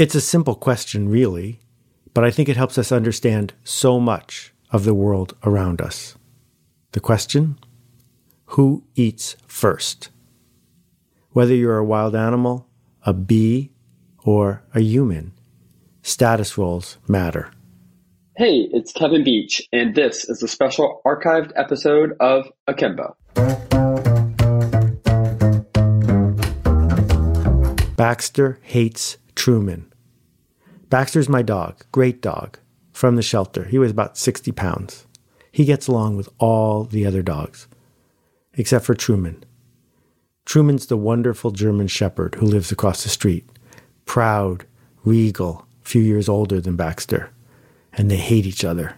It's a simple question, really, but I think it helps us understand so much of the world around us. The question Who eats first? Whether you're a wild animal, a bee, or a human, status roles matter. Hey, it's Kevin Beach, and this is a special archived episode of Akimbo. Baxter hates Truman. Baxter's my dog, great dog, from the shelter. He weighs about 60 pounds. He gets along with all the other dogs, except for Truman. Truman's the wonderful German shepherd who lives across the street. Proud, regal, few years older than Baxter. And they hate each other.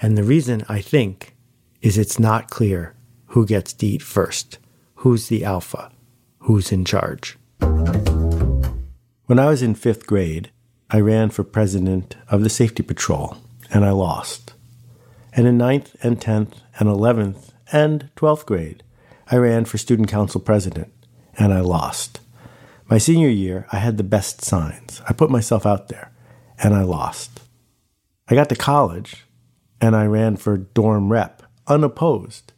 And the reason, I think, is it's not clear who gets to eat first. Who's the alpha? Who's in charge? When I was in fifth grade, I ran for president of the safety patrol, and I lost. And in ninth and tenth and eleventh and twelfth grade, I ran for student council president, and I lost. My senior year, I had the best signs. I put myself out there, and I lost. I got to college, and I ran for dorm rep, unopposed,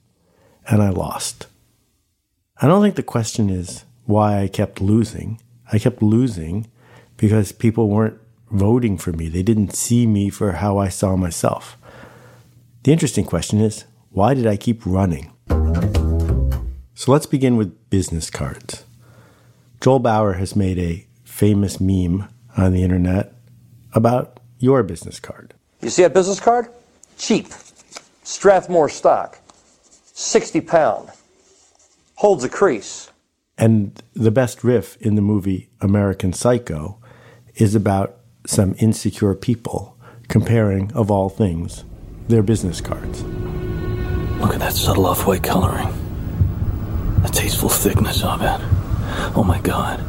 and I lost. I don't think the question is why I kept losing. I kept losing because people weren't voting for me. They didn't see me for how I saw myself. The interesting question is why did I keep running? So let's begin with business cards. Joel Bauer has made a famous meme on the internet about your business card. You see that business card? Cheap. Strathmore stock. 60 pound. Holds a crease. And the best riff in the movie American Psycho is about some insecure people comparing, of all things, their business cards. Look at that subtle off white coloring. The tasteful thickness of it. Oh my god.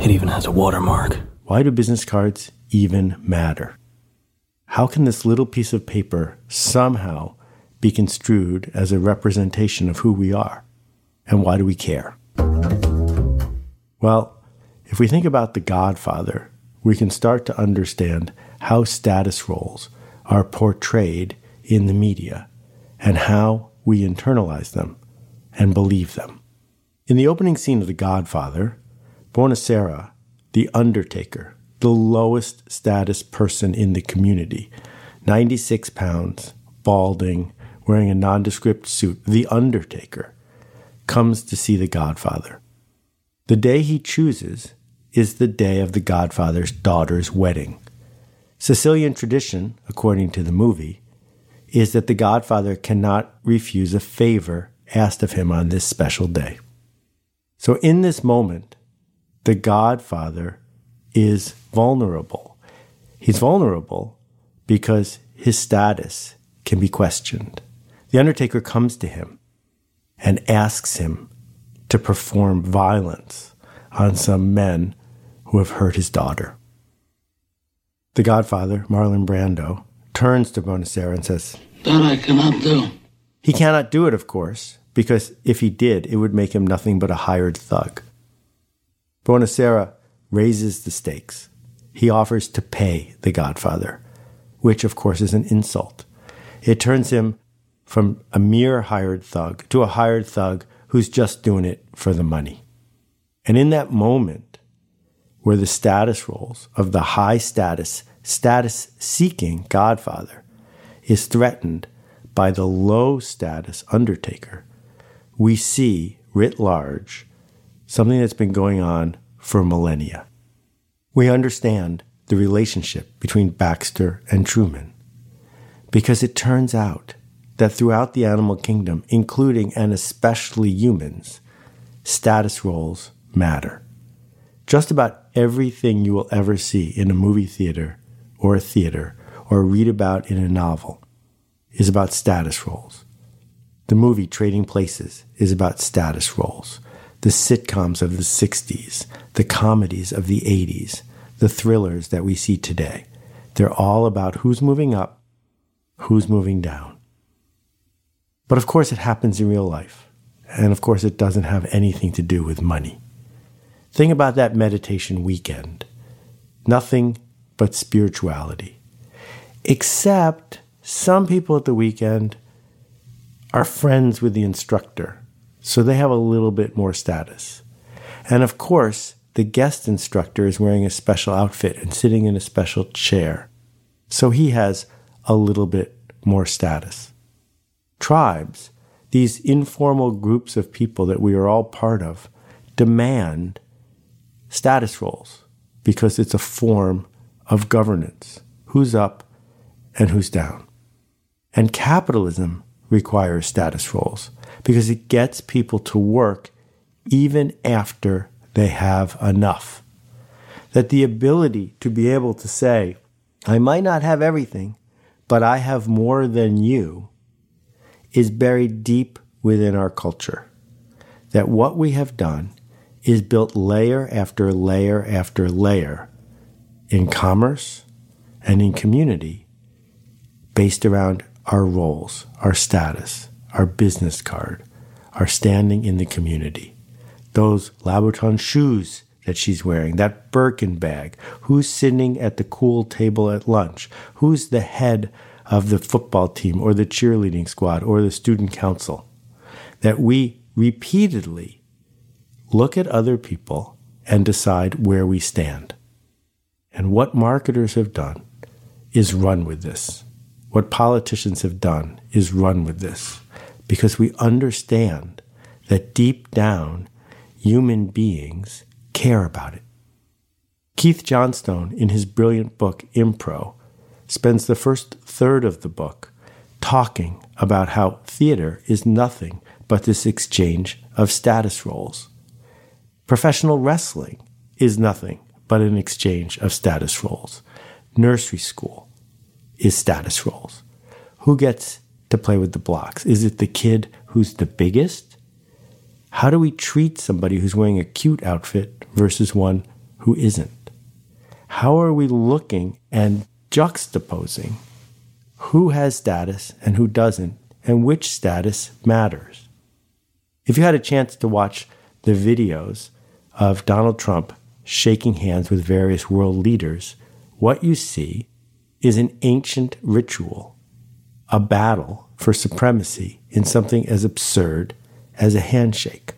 It even has a watermark. Why do business cards even matter? How can this little piece of paper somehow be construed as a representation of who we are? And why do we care? Well, if we think about The Godfather, we can start to understand how status roles are portrayed in the media and how we internalize them and believe them. In the opening scene of The Godfather, Bonasera, the undertaker, the lowest status person in the community, 96 pounds, balding, wearing a nondescript suit, the undertaker, comes to see The Godfather. The day he chooses is the day of the Godfather's daughter's wedding. Sicilian tradition, according to the movie, is that the Godfather cannot refuse a favor asked of him on this special day. So, in this moment, the Godfather is vulnerable. He's vulnerable because his status can be questioned. The Undertaker comes to him and asks him to perform violence on some men who have hurt his daughter. The godfather, Marlon Brando, turns to Bonasera and says, That I cannot do. He cannot do it, of course, because if he did, it would make him nothing but a hired thug. Bonasera raises the stakes. He offers to pay the godfather, which, of course, is an insult. It turns him from a mere hired thug to a hired thug who's just doing it for the money. And in that moment, where the status roles of the high status, status seeking Godfather is threatened by the low status Undertaker, we see writ large something that's been going on for millennia. We understand the relationship between Baxter and Truman because it turns out that throughout the animal kingdom, including and especially humans, status roles matter. Just about everything you will ever see in a movie theater or a theater or read about in a novel is about status roles. The movie Trading Places is about status roles. The sitcoms of the 60s, the comedies of the 80s, the thrillers that we see today, they're all about who's moving up, who's moving down. But of course, it happens in real life. And of course, it doesn't have anything to do with money. Think about that meditation weekend. nothing but spirituality. Except some people at the weekend are friends with the instructor, so they have a little bit more status. And of course, the guest instructor is wearing a special outfit and sitting in a special chair, so he has a little bit more status. Tribes, these informal groups of people that we are all part of, demand status roles because it's a form of governance who's up and who's down. And capitalism requires status roles because it gets people to work even after they have enough. That the ability to be able to say, I might not have everything, but I have more than you, is buried deep within our culture. That what we have done is built layer after layer after layer in commerce and in community based around our roles, our status, our business card, our standing in the community. Those Louboutin shoes that she's wearing, that Birkin bag, who's sitting at the cool table at lunch, who's the head of the football team or the cheerleading squad or the student council. That we repeatedly look at other people and decide where we stand. And what marketers have done is run with this. What politicians have done is run with this because we understand that deep down, human beings care about it. Keith Johnstone, in his brilliant book Impro, spends the first third of the book talking about how theater is nothing but this exchange of status roles. Professional wrestling is nothing but an exchange of status roles. Nursery school is status roles. Who gets to play with the blocks? Is it the kid who's the biggest? How do we treat somebody who's wearing a cute outfit versus one who isn't? How are we looking and juxtaposing who has status and who doesn't, and which status matters? If you had a chance to watch the videos of Donald Trump shaking hands with various world leaders, what you see is an ancient ritual, a battle for supremacy in something as absurd as a handshake.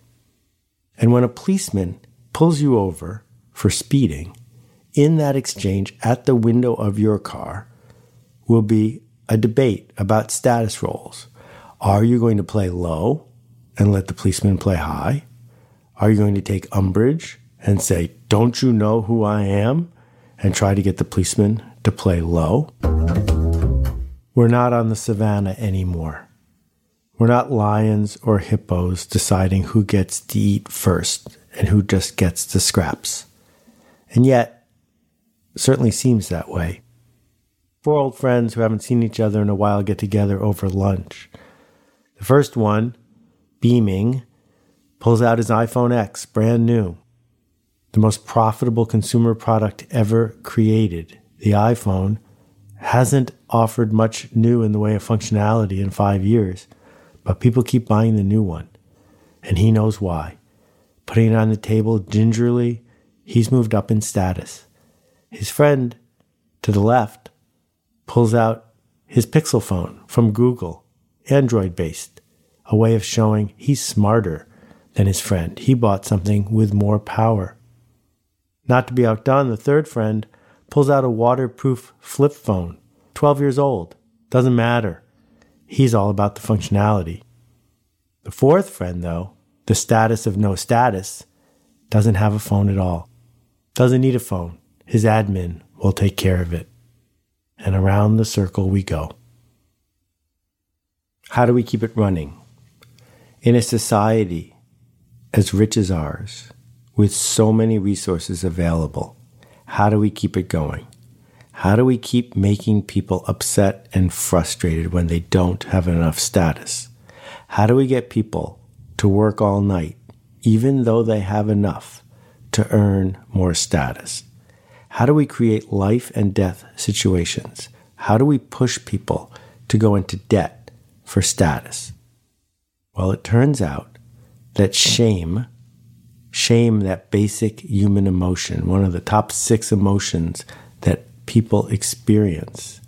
And when a policeman pulls you over for speeding, in that exchange at the window of your car will be a debate about status roles. Are you going to play low and let the policeman play high? Are you going to take umbrage and say, Don't you know who I am? and try to get the policeman to play low? We're not on the savannah anymore. We're not lions or hippos deciding who gets to eat first and who just gets the scraps. And yet, certainly seems that way. Four old friends who haven't seen each other in a while get together over lunch. The first one, beaming, pulls out his iPhone X, brand new, the most profitable consumer product ever created. The iPhone hasn't offered much new in the way of functionality in five years, but people keep buying the new one. And he knows why. Putting it on the table gingerly, he's moved up in status. His friend to the left pulls out his Pixel phone from Google, Android based, a way of showing he's smarter than his friend. He bought something with more power. Not to be outdone, the third friend pulls out a waterproof flip phone, 12 years old. Doesn't matter. He's all about the functionality. The fourth friend, though, the status of no status, doesn't have a phone at all. Doesn't need a phone. His admin will take care of it. And around the circle we go. How do we keep it running? In a society as rich as ours, with so many resources available, how do we keep it going? How do we keep making people upset and frustrated when they don't have enough status? How do we get people to work all night, even though they have enough, to earn more status? How do we create life and death situations? How do we push people to go into debt for status? Well, it turns out that shame shame, that basic human emotion, one of the top six emotions that people experience.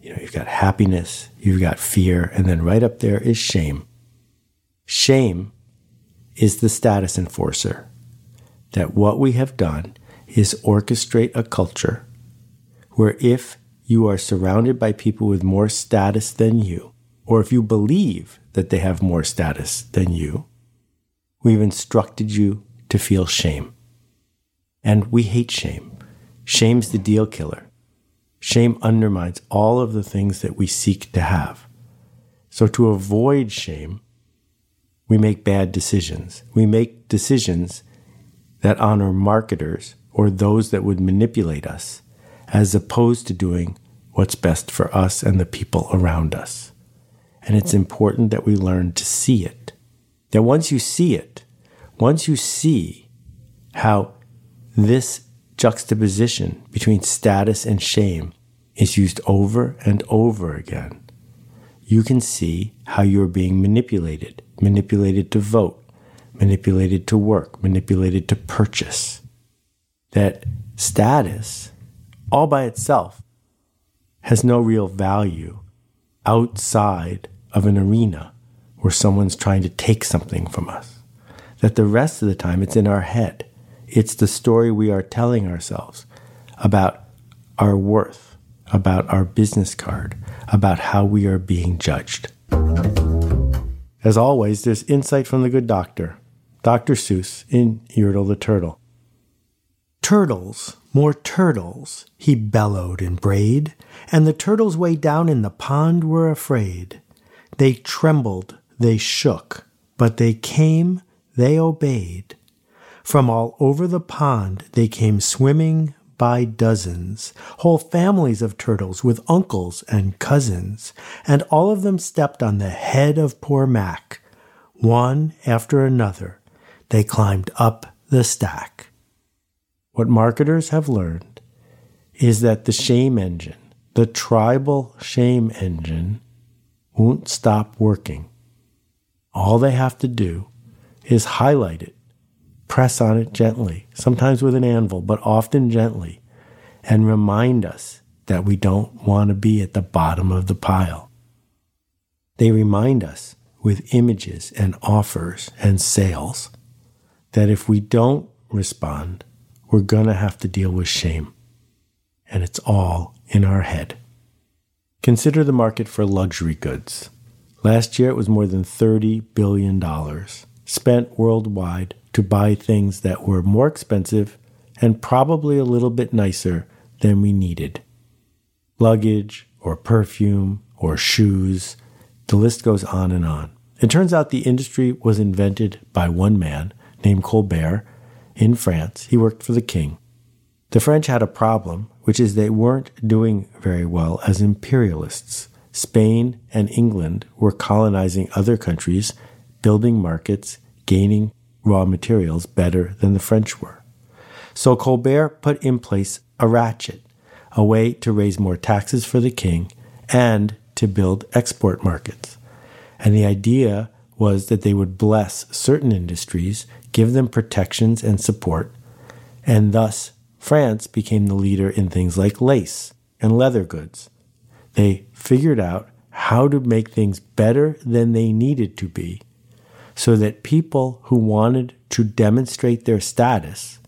You know, you've got happiness, you've got fear, and then right up there is shame. Shame is the status enforcer that what we have done is orchestrate a culture where if you are surrounded by people with more status than you, or if you believe that they have more status than you, we've instructed you to feel shame. And we hate shame. Shame's the deal killer. Shame undermines all of the things that we seek to have. So, to avoid shame, we make bad decisions. We make decisions that honor marketers or those that would manipulate us, as opposed to doing what's best for us and the people around us. And it's important that we learn to see it. That once you see it, once you see how this juxtaposition between status and shame is used over and over again, you can see how you're being manipulated, manipulated to vote, manipulated to work, manipulated to purchase. That status, all by itself, has no real value outside of an arena where someone's trying to take something from us that the rest of the time it's in our head. It's the story we are telling ourselves about our worth, about our business card, about how we are being judged. As always, there's insight from the good doctor, Dr. Seuss in Yertle the Turtle. Turtles, more turtles, he bellowed and brayed, and the turtles way down in the pond were afraid. They trembled, they shook, but they came they obeyed. From all over the pond they came swimming by dozens, whole families of turtles with uncles and cousins, and all of them stepped on the head of poor Mac. One after another, they climbed up the stack. What marketers have learned is that the shame engine, the tribal shame engine, won't stop working. All they have to do is highlight it, press on it gently, sometimes with an anvil, but often gently, and remind us that we don't want to be at the bottom of the pile. They remind us with images and offers and sales that if we don't respond, we're going to have to deal with shame. And it's all in our head. Consider the market for luxury goods. Last year it was more than $30 billion spent worldwide to buy things that were more expensive and probably a little bit nicer than we needed. Luggage or perfume or shoes, the list goes on and on. It turns out the industry was invented by one man named Colbert in France. He worked for the king. The French had a problem, which is they weren't doing very well as imperialists. Spain and England were colonizing other countries building markets, gaining raw materials better than the French were. So Colbert put in place a ratchet, a way to raise more taxes for the king and to build export markets. And the idea was that they would bless certain industries, give them protections and support, and thus France became the leader in things like lace and leather goods. They figured out how to make things better than they needed to be so that people who wanted to demonstrate their status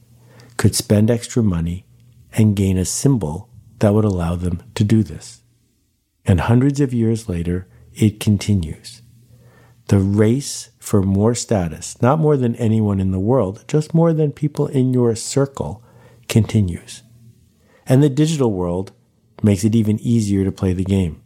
could spend extra money and gain a symbol that would allow them to do this. And hundreds of years later, it continues. The race for more status, not more than anyone in the world, just more than people in your circle, continues. And the digital world makes it even easier to play the game.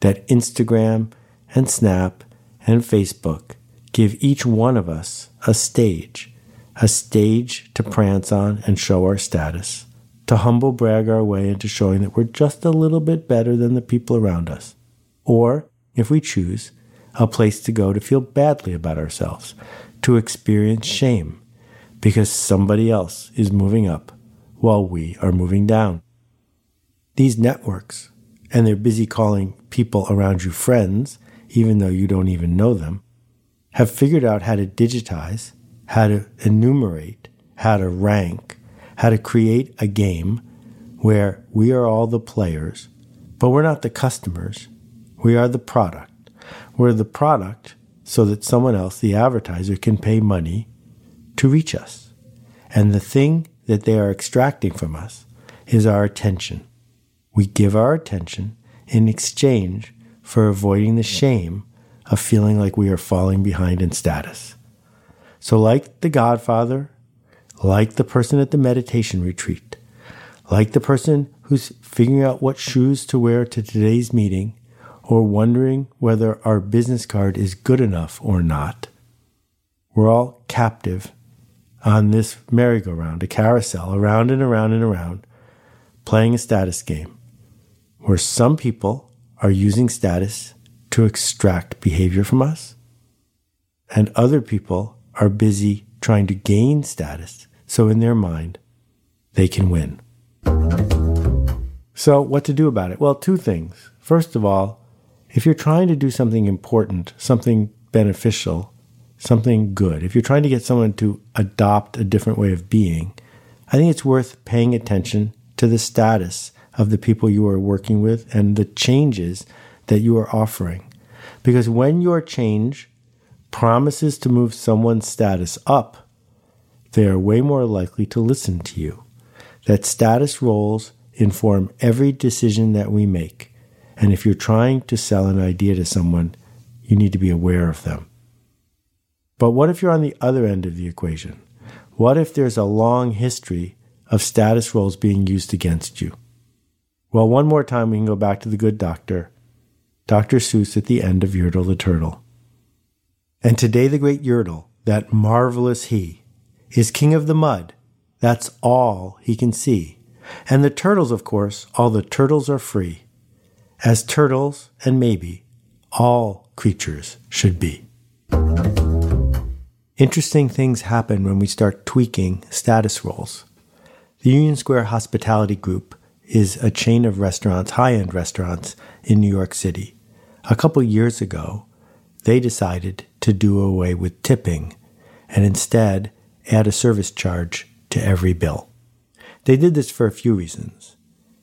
That Instagram and Snap and Facebook give each one of us a stage, a stage to prance on and show our status, to humble brag our way into showing that we're just a little bit better than the people around us. Or, if we choose, a place to go to feel badly about ourselves, to experience shame because somebody else is moving up while we are moving down. These networks, and they're busy calling people around you friends, even though you don't even know them, have figured out how to digitize how to enumerate, how to rank, how to create a game where we are all the players, but we're not the customers. We are the product. We're the product so that someone else, the advertiser, can pay money to reach us. And the thing that they are extracting from us is our attention. We give our attention in exchange for avoiding the shame of feeling like we are falling behind in status. So, like the Godfather, like the person at the meditation retreat, like the person who's figuring out what shoes to wear to today's meeting, or wondering whether our business card is good enough or not, we're all captive on this merry-go-round, a carousel, around and around and around, playing a status game, where some people are using status to extract behavior from us, and other people are busy trying to gain status so in their mind they can win. So, what to do about it? Well, two things. First of all, if you're trying to do something important, something beneficial, something good, if you're trying to get someone to adopt a different way of being, I think it's worth paying attention to the status of the people you are working with and the changes that you are offering. Because when your change promises to move someone's status up, they are way more likely to listen to you. That status roles inform every decision that we make. And if you're trying to sell an idea to someone, you need to be aware of them. But what if you're on the other end of the equation? What if there's a long history of status roles being used against you? Well, one more time we can go back to the good doctor, Dr. Seuss at the end of Yertle the Turtle. And today the great Yertle, that marvelous he, is king of the mud. That's all he can see. And the turtles, of course, all the turtles are free, as turtles and maybe all creatures should be. Interesting things happen when we start tweaking status roles. The Union Square Hospitality Group is a chain of restaurants, high end restaurants in New York City. A couple years ago, they decided to do away with tipping and instead add a service charge to every bill. They did this for a few reasons.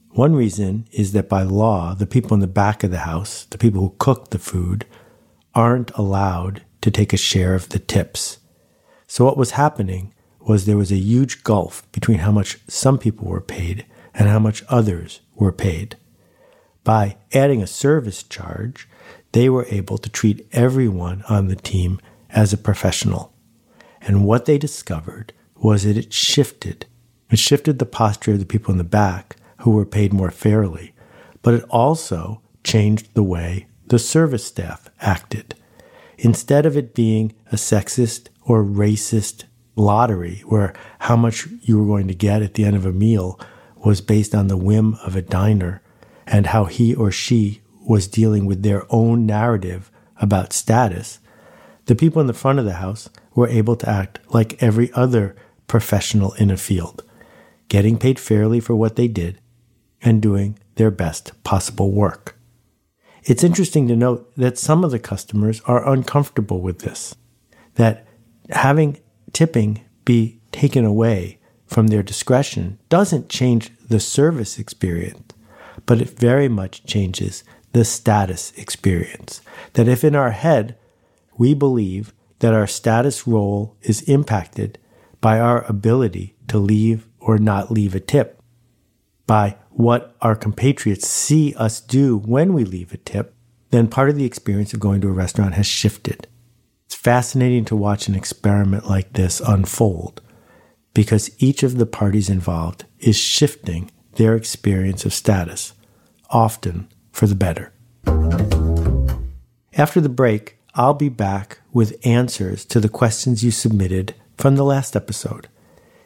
One reason is that by law, the people in the back of the house, the people who cook the food, aren't allowed to take a share of the tips. So what was happening was there was a huge gulf between how much some people were paid and how much others were paid. By adding a service charge, they were able to treat everyone on the team as a professional. And what they discovered was that it shifted. It shifted the posture of the people in the back who were paid more fairly, but it also changed the way the service staff acted. Instead of it being a sexist or racist lottery where how much you were going to get at the end of a meal was based on the whim of a diner and how he or she was dealing with their own narrative about status, the people in the front of the house were able to act like every other professional in a field, getting paid fairly for what they did and doing their best possible work. It's interesting to note that some of the customers are uncomfortable with this, that having tipping be taken away from their discretion doesn't change the service experience, but it very much changes the status experience. That if in our head we believe that our status role is impacted by our ability to leave or not leave a tip, by what our compatriots see us do when we leave a tip, then part of the experience of going to a restaurant has shifted. It's fascinating to watch an experiment like this unfold because each of the parties involved is shifting their experience of status, often for the better. After the break, I'll be back with answers to the questions you submitted from the last episode.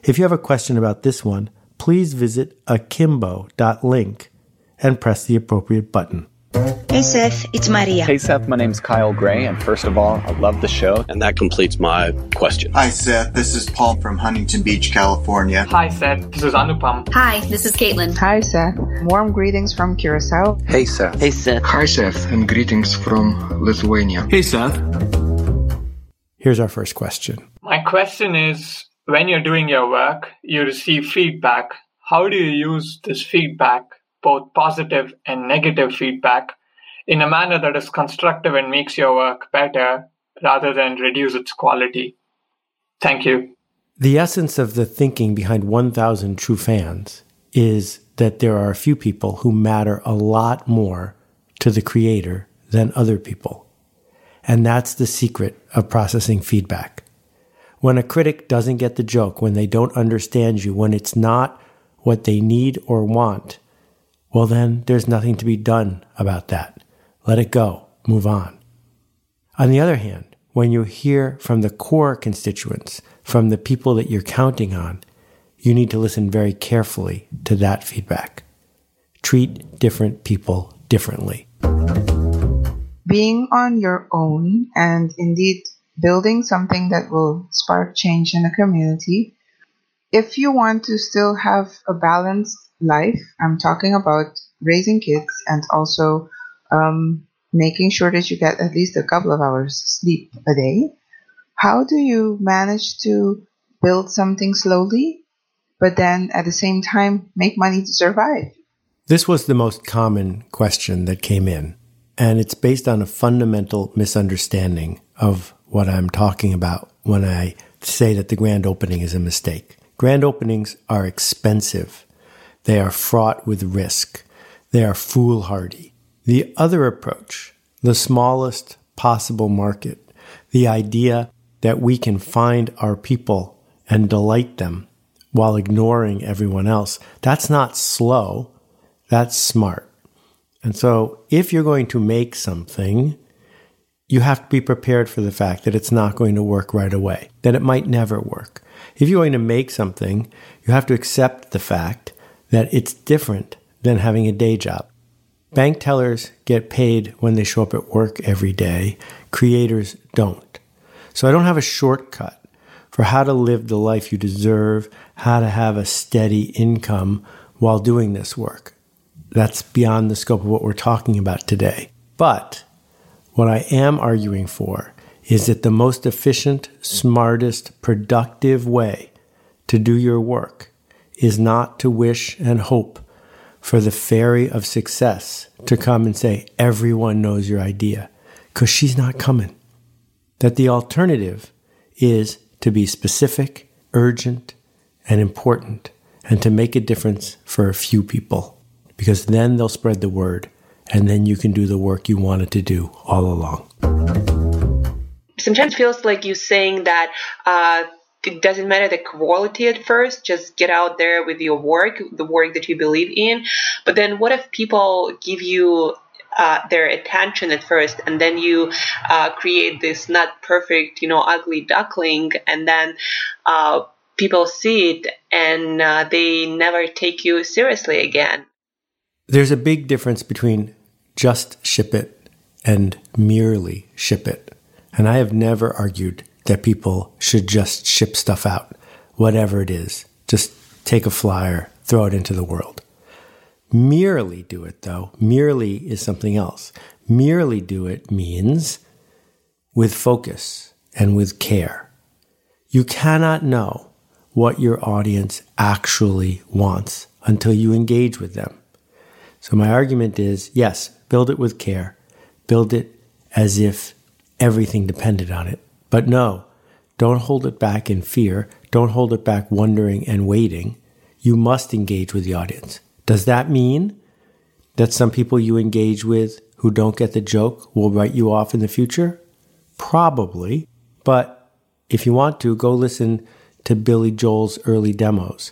If you have a question about this one, please visit akimbo.link and press the appropriate button. Hey Seth, it's Maria. Hey Seth, my name's Kyle Gray, and first of all, I love the show. And that completes my question. Hi Seth, this is Paul from Huntington Beach, California. Hi Seth, this is Anupam. Hi, this is Caitlin. Hi Seth, warm greetings from Curacao. Hey Seth. Hey Seth. Hi Seth, and greetings from Lithuania. Hey Seth. Here's our first question. My question is when you're doing your work, you receive feedback. How do you use this feedback, both positive and negative feedback, in a manner that is constructive and makes your work better rather than reduce its quality? Thank you. The essence of the thinking behind 1000 True Fans is that there are a few people who matter a lot more to the creator than other people. And that's the secret of processing feedback. When a critic doesn't get the joke, when they don't understand you, when it's not what they need or want, well, then there's nothing to be done about that. Let it go. Move on. On the other hand, when you hear from the core constituents, from the people that you're counting on, you need to listen very carefully to that feedback. Treat different people differently. Being on your own and indeed building something that will spark change in a community. If you want to still have a balanced life, I'm talking about raising kids and also um, making sure that you get at least a couple of hours sleep a day. How do you manage to build something slowly but then at the same time make money to survive? This was the most common question that came in, and it's based on a fundamental misunderstanding of what I'm talking about when I say that the grand opening is a mistake. Grand openings are expensive. They are fraught with risk. They are foolhardy. The other approach, the smallest possible market, the idea that we can find our people and delight them while ignoring everyone else. That's not slow. That's smart. And so if you're going to make something, you have to be prepared for the fact that it's not going to work right away, that it might never work. If you're going to make something, you have to accept the fact that it's different than having a day job. Bank tellers get paid when they show up at work every day. Creators don't. So I don't have a shortcut for how to live the life you deserve, how to have a steady income while doing this work. That's beyond the scope of what we're talking about today. But what I am arguing for is that the most efficient, smartest, productive way to do your work is not to wish and hope for the fairy of success to come and say, everyone knows your idea, because she's not coming. That the alternative is to be specific, urgent, and important, and to make a difference for a few people, because then they'll spread the word, and then you can do the work you wanted to do all along. Sometimes feels like you saying that uh, it doesn't matter the quality at first, just get out there with your work, the work that you believe in. But then what if people give you uh, their attention at first, and then you uh, create this not perfect, you know, ugly duckling, and then uh, people see it and uh, they never take you seriously again. There's a big difference between just ship it and merely ship it. And I have never argued that people should just ship stuff out, whatever it is. Just take a flyer, throw it into the world. Merely do it, though. Merely is something else. Merely do it means with focus and with care. You cannot know what your audience actually wants until you engage with them. So, my argument is yes, build it with care, build it as if everything depended on it. But no, don't hold it back in fear, don't hold it back wondering and waiting. You must engage with the audience. Does that mean that some people you engage with who don't get the joke will write you off in the future? Probably. But if you want to, go listen to Billy Joel's early demos.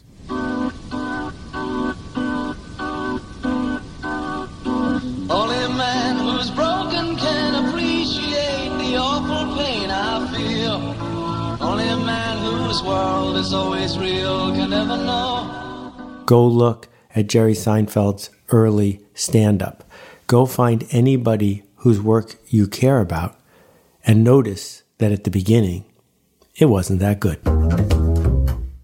Go look at Jerry Seinfeld's early stand up. Go find anybody whose work you care about and notice that at the beginning, it wasn't that good.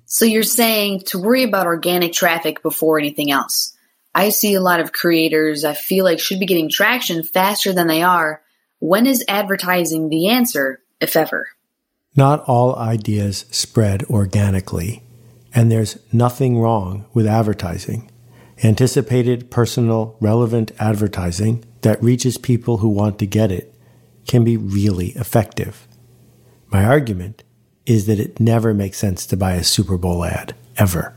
So you're saying to worry about organic traffic before anything else. I see a lot of creators I feel like should be getting traction faster than they are. When is advertising the answer, if ever? Not all ideas spread organically, and there's nothing wrong with advertising. Anticipated, personal, relevant advertising that reaches people who want to get it can be really effective. My argument is that it never makes sense to buy a Super Bowl ad, ever.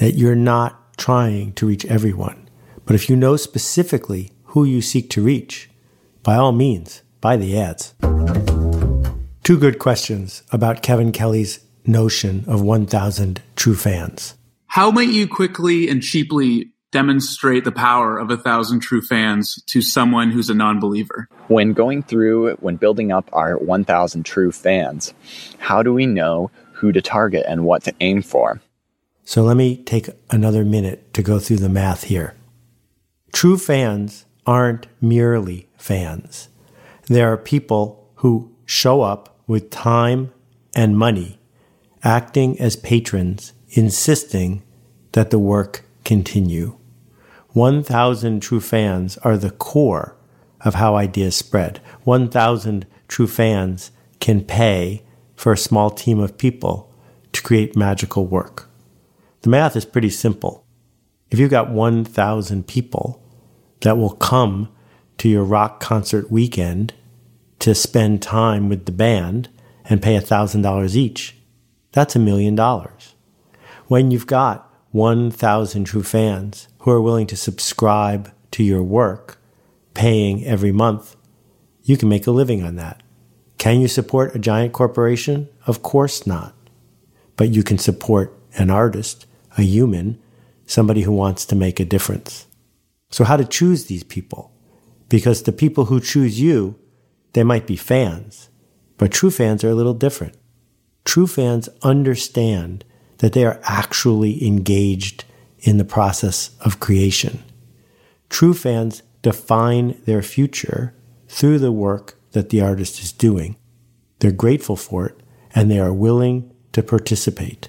That you're not trying to reach everyone. But if you know specifically who you seek to reach, by all means, buy the ads. Two good questions about Kevin Kelly's notion of 1,000 true fans. How might you quickly and cheaply demonstrate the power of a thousand true fans to someone who's a non-believer? When going through, when building up our 1,000 true fans, how do we know who to target and what to aim for? So let me take another minute to go through the math here. True fans aren't merely fans. There are people who show up with time and money, acting as patrons, insisting that the work continue. 1,000 true fans are the core of how ideas spread. 1,000 true fans can pay for a small team of people to create magical work. The math is pretty simple. If you've got 1,000 people that will come to your rock concert weekend to spend time with the band and pay $1,000 each, that's a million dollars. When you've got 1,000 true fans who are willing to subscribe to your work, paying every month, you can make a living on that. Can you support a giant corporation? Of course not. But you can support an artist, a human, somebody who wants to make a difference. So, how to choose these people? Because the people who choose you they might be fans, but true fans are a little different. True fans understand that they are actually engaged in the process of creation. True fans define their future through the work that the artist is doing. They're grateful for it and they are willing to participate.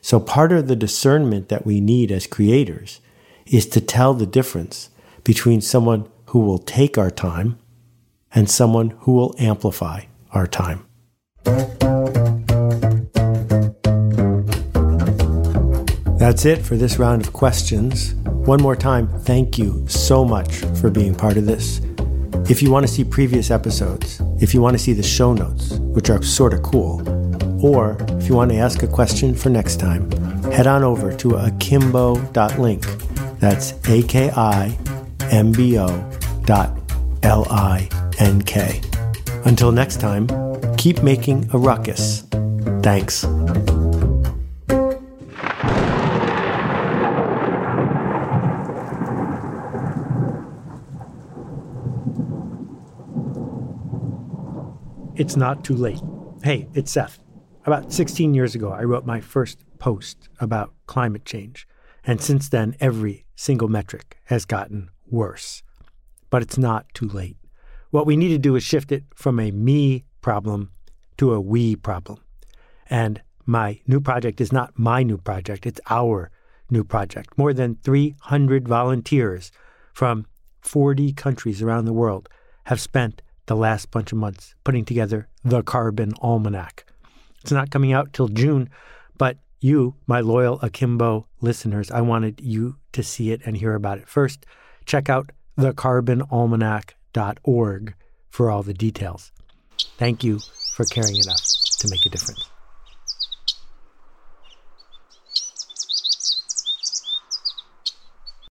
So part of the discernment that we need as creators is to tell the difference between someone who will take our time and someone who will amplify our time. That's it for this round of questions. One more time, thank you so much for being part of this. If you want to see previous episodes, if you want to see the show notes, which are sort of cool, or if you want to ask a question for next time, head on over to akimbo.link. That's A K I M B O dot L I N-K. Until next time, keep making a ruckus. Thanks. It's not too late. Hey, it's Seth. About 16 years ago, I wrote my first post about climate change. And since then, every single metric has gotten worse. But it's not too late. What we need to do is shift it from a me problem to a we problem. And my new project is not my new project, it's our new project. More than 300 volunteers from 40 countries around the world have spent the last bunch of months putting together the Carbon Almanac. It's not coming out till June, but you, my loyal Akimbo listeners, I wanted you to see it and hear about it. First, check out thecarbonalmanac.com for all the details. Thank you for caring enough to make a difference.